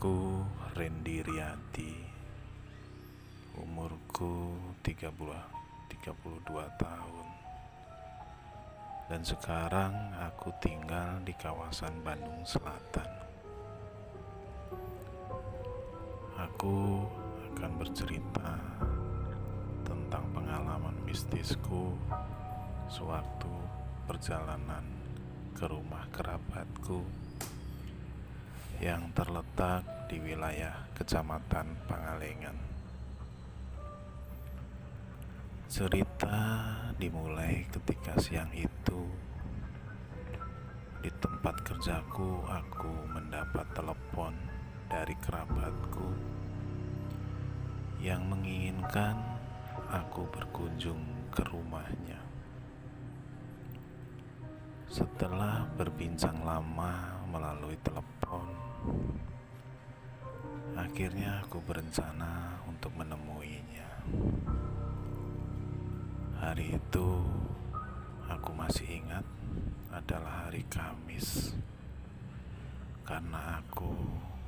Namaku Rendi Riyadi. Umurku 30, 32 tahun. Dan sekarang aku tinggal di kawasan Bandung Selatan. Aku akan bercerita tentang pengalaman mistisku sewaktu perjalanan ke rumah kerabatku yang terletak di wilayah Kecamatan Pangalengan. Cerita dimulai ketika siang itu di tempat kerjaku aku mendapat telepon dari kerabatku yang menginginkan aku berkunjung ke rumahnya. Setelah berbincang lama melalui telepon, Akhirnya aku berencana untuk menemuinya. Hari itu aku masih ingat adalah hari Kamis. Karena aku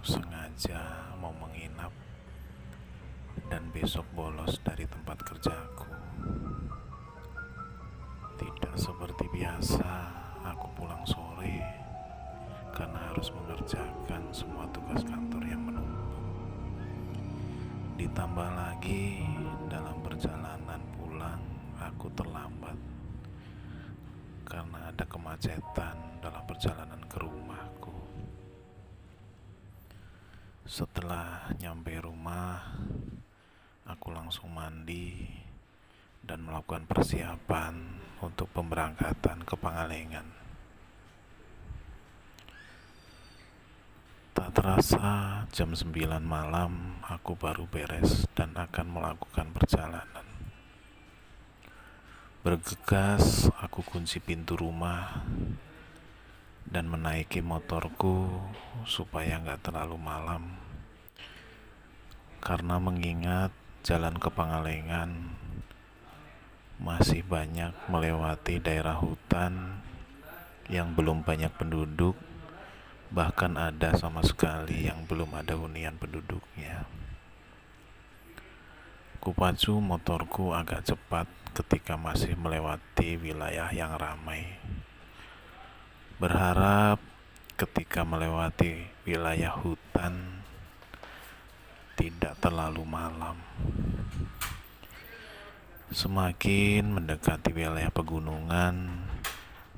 sengaja mau menginap dan besok bolos dari tempat kerjaku. Tidak seperti biasa, aku pulang sore karena harus mengerjakan semua tugas kantor yang menumpuk. Ditambah lagi dalam perjalanan pulang aku terlambat karena ada kemacetan dalam perjalanan ke rumahku. Setelah nyampe rumah, aku langsung mandi dan melakukan persiapan untuk pemberangkatan ke Pangalengan. Tak terasa jam 9 malam aku baru beres dan akan melakukan perjalanan. Bergegas aku kunci pintu rumah dan menaiki motorku supaya nggak terlalu malam. Karena mengingat jalan ke Pangalengan masih banyak melewati daerah hutan yang belum banyak penduduk bahkan ada sama sekali yang belum ada hunian penduduknya. Kupacu motorku agak cepat ketika masih melewati wilayah yang ramai. Berharap ketika melewati wilayah hutan tidak terlalu malam. Semakin mendekati wilayah pegunungan,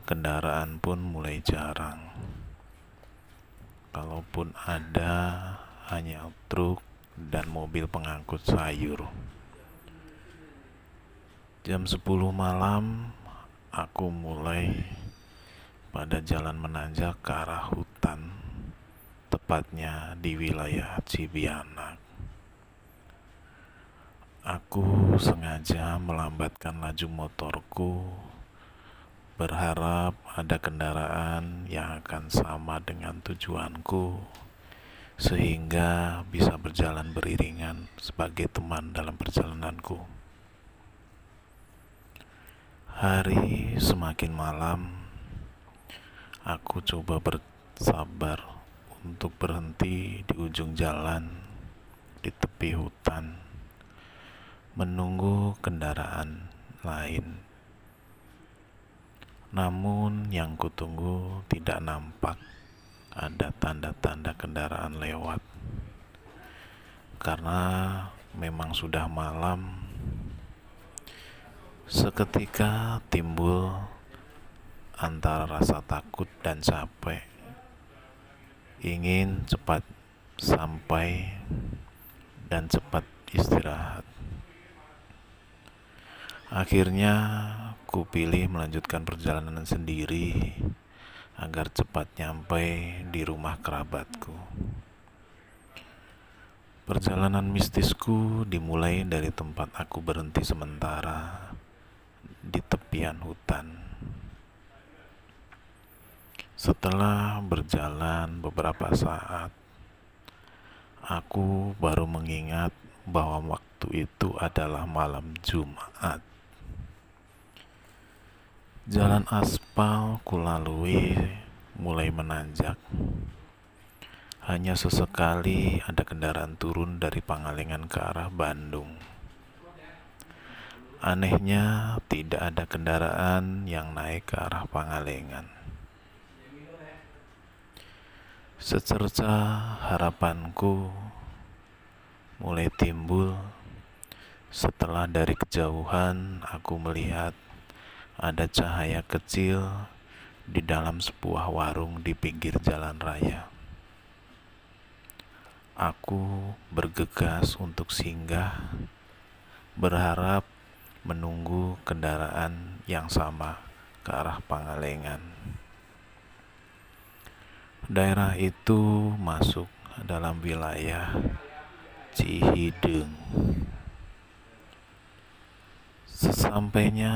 kendaraan pun mulai jarang kalaupun ada hanya truk dan mobil pengangkut sayur. Jam 10 malam aku mulai pada jalan menanjak ke arah hutan, tepatnya di wilayah Cibianak. Aku sengaja melambatkan laju motorku berharap ada kendaraan yang akan sama dengan tujuanku, sehingga bisa berjalan beriringan sebagai teman dalam perjalananku. Hari semakin malam, aku coba bersabar untuk berhenti di ujung jalan di tepi hutan, menunggu kendaraan lain namun yang kutunggu tidak nampak ada tanda-tanda kendaraan lewat. Karena memang sudah malam, seketika timbul antara rasa takut dan capek. Ingin cepat sampai dan cepat istirahat. Akhirnya Ku pilih melanjutkan perjalanan sendiri agar cepat nyampe di rumah kerabatku. Perjalanan mistisku dimulai dari tempat aku berhenti sementara di tepian hutan. Setelah berjalan beberapa saat, aku baru mengingat bahwa waktu itu adalah malam Jumat. Jalan aspal kulalui mulai menanjak. hanya sesekali ada kendaraan turun dari Pangalengan ke arah Bandung. Anehnya, tidak ada kendaraan yang naik ke arah Pangalengan. Secerca harapanku mulai timbul setelah dari kejauhan aku melihat ada cahaya kecil di dalam sebuah warung di pinggir jalan raya. Aku bergegas untuk singgah, berharap menunggu kendaraan yang sama ke arah Pangalengan. Daerah itu masuk dalam wilayah Cihideng. Sesampainya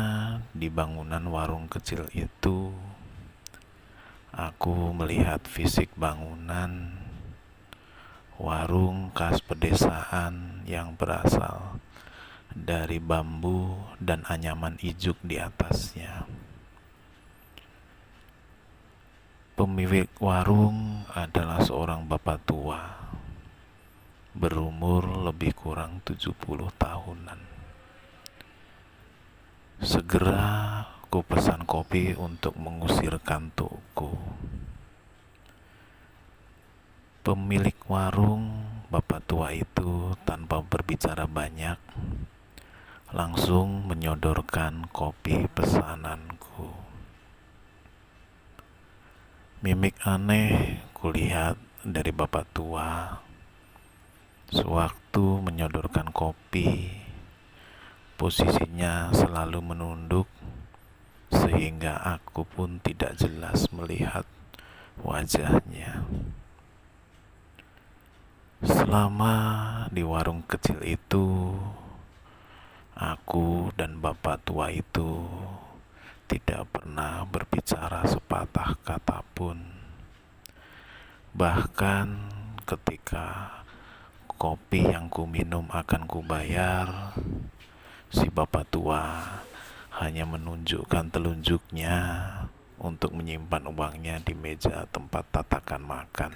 di bangunan warung kecil itu, aku melihat fisik bangunan warung khas pedesaan yang berasal dari bambu dan anyaman ijuk di atasnya. Pemilik warung adalah seorang bapak tua berumur lebih kurang 70 tahunan. Segera ku pesan kopi untuk mengusir kantukku. Pemilik warung, bapak tua itu tanpa berbicara banyak, langsung menyodorkan kopi pesananku. Mimik aneh kulihat dari bapak tua sewaktu menyodorkan kopi. Posisinya selalu menunduk sehingga aku pun tidak jelas melihat wajahnya. Selama di warung kecil itu, Aku dan bapak tua itu tidak pernah berbicara sepatah kata pun. Bahkan ketika kopi yang ku minum akan ku bayar, si bapak tua hanya menunjukkan telunjuknya untuk menyimpan uangnya di meja tempat tatakan makan.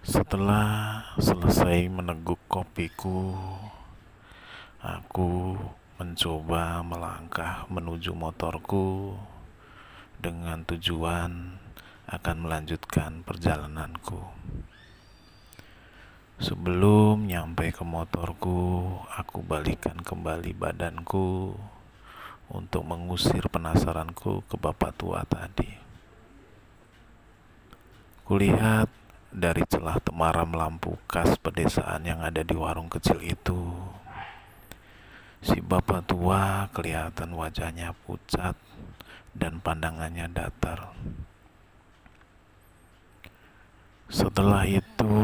Setelah selesai meneguk kopiku, aku mencoba melangkah menuju motorku dengan tujuan akan melanjutkan perjalananku. Sebelum nyampe ke motorku, aku balikan kembali badanku untuk mengusir penasaranku ke bapak tua tadi. Kulihat dari celah temaram lampu khas pedesaan yang ada di warung kecil itu. Si bapak tua kelihatan wajahnya pucat dan pandangannya datar. Setelah itu,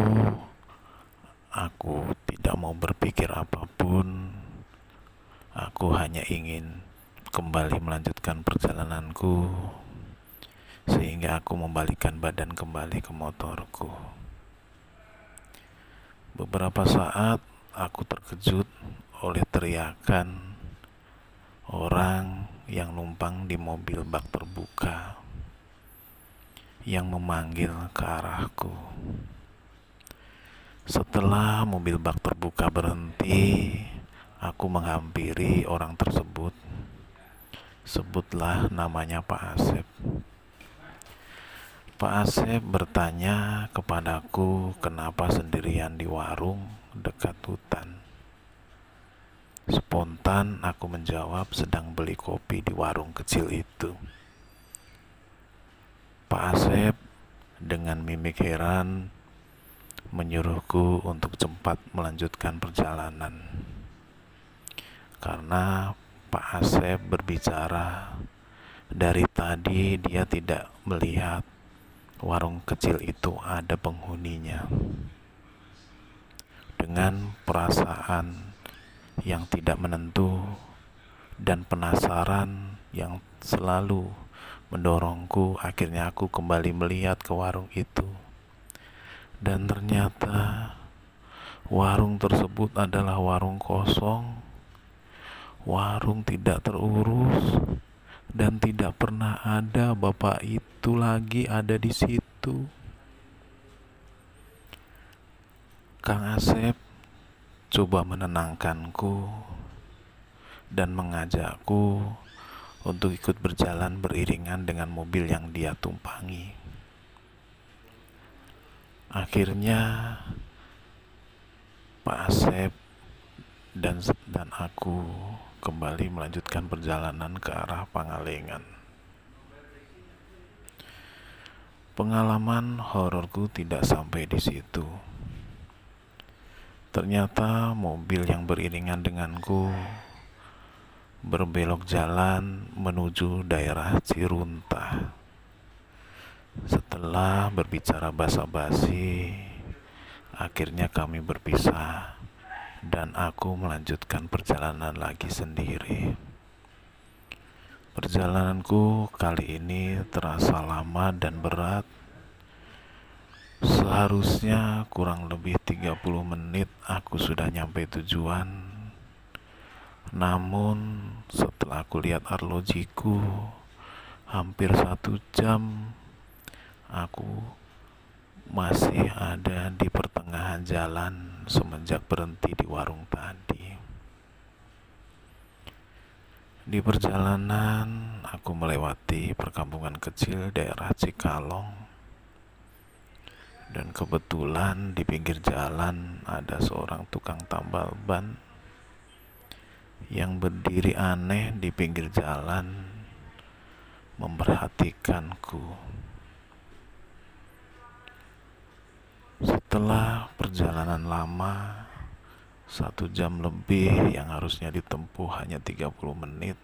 aku tidak mau berpikir apa pun. Aku hanya ingin kembali melanjutkan perjalananku sehingga aku membalikan badan kembali ke motorku. Beberapa saat aku terkejut oleh teriakan orang yang numpang di mobil bak terbuka yang memanggil ke arahku. Setelah mobil bak terbuka berhenti, aku menghampiri orang tersebut. Sebutlah namanya Pak Asep. Pak Asep bertanya kepadaku kenapa sendirian di warung dekat hutan. Spontan aku menjawab sedang beli kopi di warung kecil itu. Pak Asep dengan mimik heran menyuruhku untuk cepat melanjutkan perjalanan. Karena Pak Asep berbicara dari tadi dia tidak melihat warung kecil itu ada penghuninya. Dengan perasaan yang tidak menentu dan penasaran yang selalu mendorongku, akhirnya aku kembali melihat ke warung itu dan ternyata warung tersebut adalah warung kosong, warung tidak terurus, dan tidak pernah ada bapak itu lagi ada di situ. Kang Asep coba menenangkanku dan mengajakku untuk ikut berjalan beriringan dengan mobil yang dia tumpangi. Akhirnya Pak Asep dan dan aku kembali melanjutkan perjalanan ke arah Pangalengan. Pengalaman hororku tidak sampai di situ. Ternyata mobil yang beriringan denganku berbelok jalan menuju daerah Cirunta. Setelah berbicara basa-basi, akhirnya kami berpisah dan aku melanjutkan perjalanan lagi sendiri. Perjalananku kali ini terasa lama dan berat. Seharusnya kurang lebih 30 menit aku sudah nyampe tujuan namun setelah aku lihat arlojiku hampir satu jam aku masih ada di pertengahan jalan semenjak berhenti di warung tadi. Di perjalanan aku melewati perkampungan kecil daerah Cikalong dan kebetulan di pinggir jalan ada seorang tukang tambal ban yang berdiri aneh di pinggir jalan memperhatikanku. Setelah perjalanan lama, satu jam lebih yang harusnya ditempuh hanya 30 menit,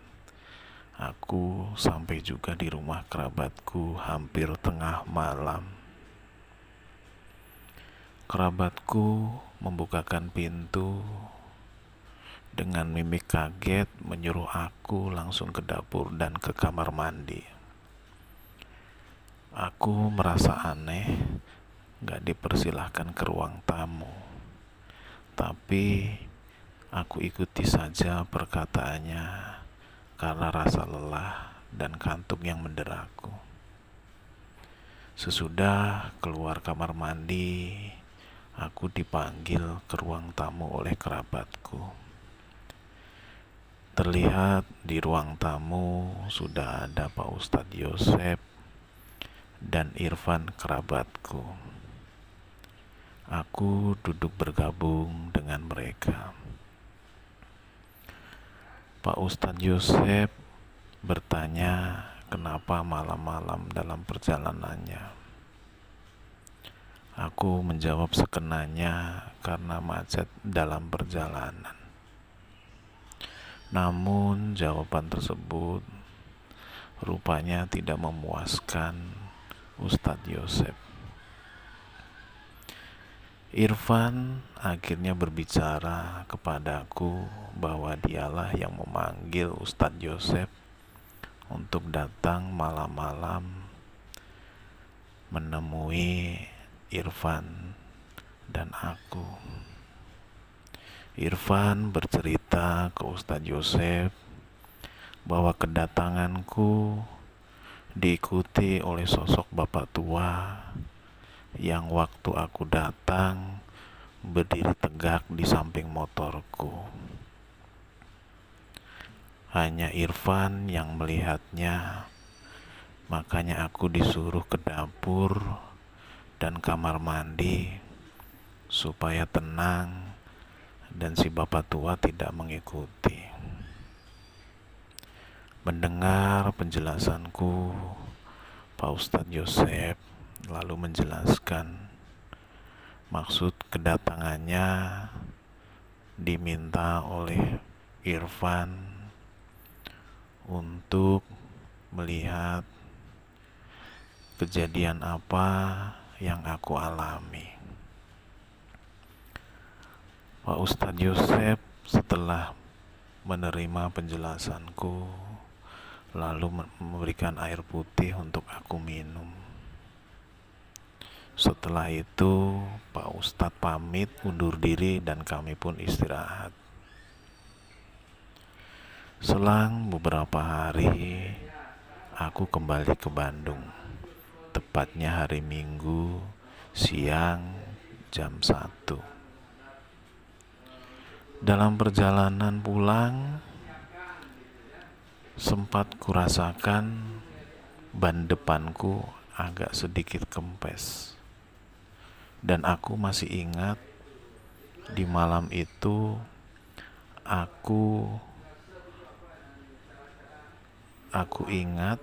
aku sampai juga di rumah kerabatku hampir tengah malam. Kerabatku membukakan pintu dengan mimik kaget menyuruh aku langsung ke dapur dan ke kamar mandi. Aku merasa aneh, gak dipersilahkan ke ruang tamu. Tapi aku ikuti saja perkataannya karena rasa lelah dan kantuk yang menderaku. Sesudah keluar kamar mandi, aku dipanggil ke ruang tamu oleh kerabatku. Terlihat di ruang tamu sudah ada Pak Ustadz Yosep dan Irfan kerabatku. Aku duduk bergabung dengan mereka. Pak Ustadz Yosep bertanya kenapa malam-malam dalam perjalanannya. Aku menjawab sekenanya karena macet dalam perjalanan. Namun jawaban tersebut rupanya tidak memuaskan Ustadz Yosef. Irfan akhirnya berbicara kepadaku bahwa dialah yang memanggil Ustadz Yosef untuk datang malam-malam menemui Irfan dan aku. Irfan bercerita ke Ustadz Yosef bahwa kedatanganku diikuti oleh sosok bapak tua yang waktu aku datang berdiri tegak di samping motorku. Hanya Irfan yang melihatnya, makanya aku disuruh ke dapur dan kamar mandi supaya tenang dan si bapak tua tidak mengikuti. Mendengar penjelasanku, Pak Ustadz Yosef lalu menjelaskan maksud kedatangannya diminta oleh Irfan untuk melihat kejadian apa yang aku alami. Pak Ustadz Yosef setelah menerima penjelasanku lalu memberikan air putih untuk aku minum. Setelah itu Pak Ustadz pamit undur diri dan kami pun istirahat. Selang beberapa hari aku kembali ke Bandung. Tepatnya hari Minggu siang jam 1. Dalam perjalanan pulang, sempat kurasakan ban depanku agak sedikit kempes. Dan aku masih ingat di malam itu aku aku ingat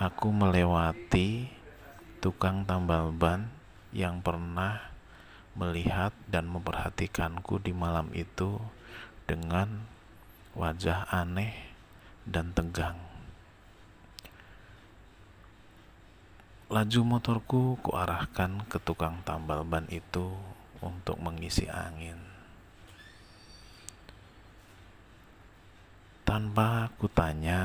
aku melewati tukang tambal ban yang pernah melihat dan memperhatikanku di malam itu dengan wajah aneh dan tegang. Laju motorku kuarahkan ke tukang tambal ban itu untuk mengisi angin. Tanpa kutanya,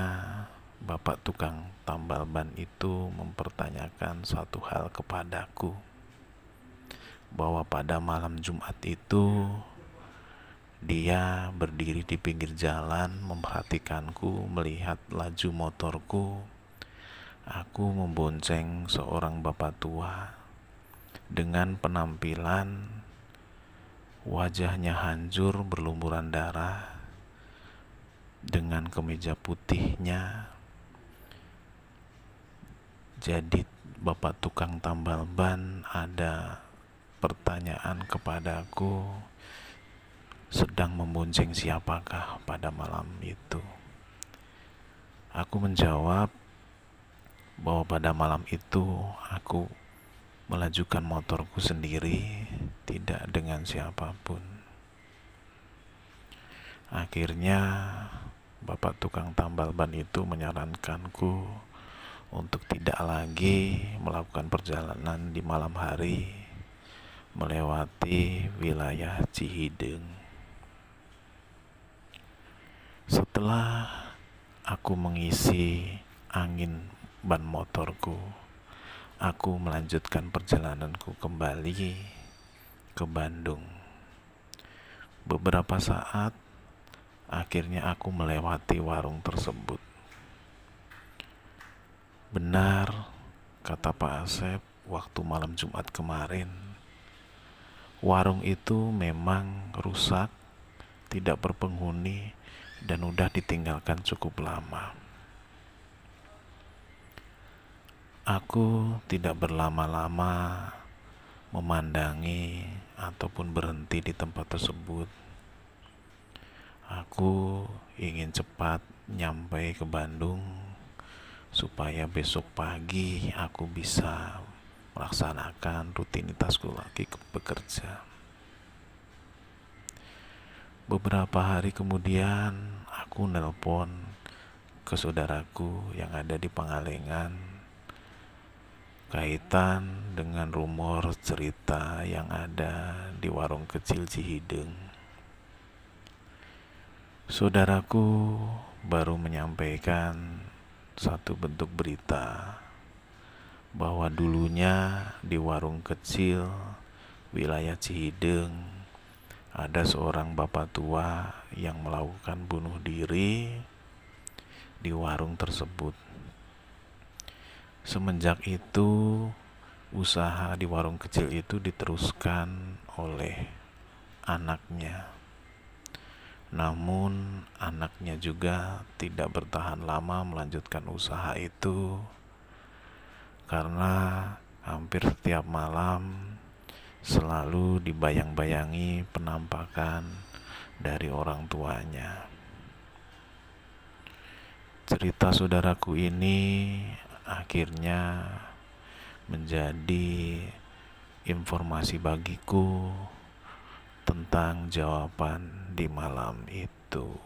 bapak tukang tambal ban itu mempertanyakan suatu hal kepadaku bahwa pada malam Jumat itu dia berdiri di pinggir jalan memperhatikanku melihat laju motorku aku membonceng seorang bapak tua dengan penampilan wajahnya hancur berlumuran darah dengan kemeja putihnya. Jadi bapak tukang tambal ban ada pertanyaan kepadaku sedang membonceng siapakah pada malam itu. Aku menjawab bahwa pada malam itu aku melajukan motorku sendiri, tidak dengan siapa pun. Akhirnya Bapak tukang tambal ban itu menyarankanku untuk tidak lagi melakukan perjalanan di malam hari melewati wilayah Cihideng. Setelah aku mengisi angin ban motorku, aku melanjutkan perjalananku kembali ke Bandung. Beberapa saat Akhirnya aku melewati warung tersebut. Benar, kata Pak Asep, waktu malam Jumat kemarin, warung itu memang rusak, tidak berpenghuni, dan udah ditinggalkan cukup lama. Aku tidak berlama-lama memandangi ataupun berhenti di tempat tersebut Aku ingin cepat nyampe ke Bandung supaya besok pagi aku bisa melaksanakan rutinitasku lagi ke bekerja. Beberapa hari kemudian aku nelpon ke saudaraku yang ada di Pangalengan kaitan dengan rumor cerita yang ada di warung kecil Cihideng Saudaraku baru menyampaikan satu bentuk berita bahwa dulunya di warung kecil wilayah Cihideng ada seorang bapak tua yang melakukan bunuh diri di warung tersebut. Semenjak itu, usaha di warung kecil itu diteruskan oleh anaknya. Namun, anaknya juga tidak bertahan lama melanjutkan usaha itu karena hampir setiap malam selalu dibayang-bayangi penampakan dari orang tuanya. Cerita saudaraku ini akhirnya menjadi informasi bagiku tentang jawaban di malam itu.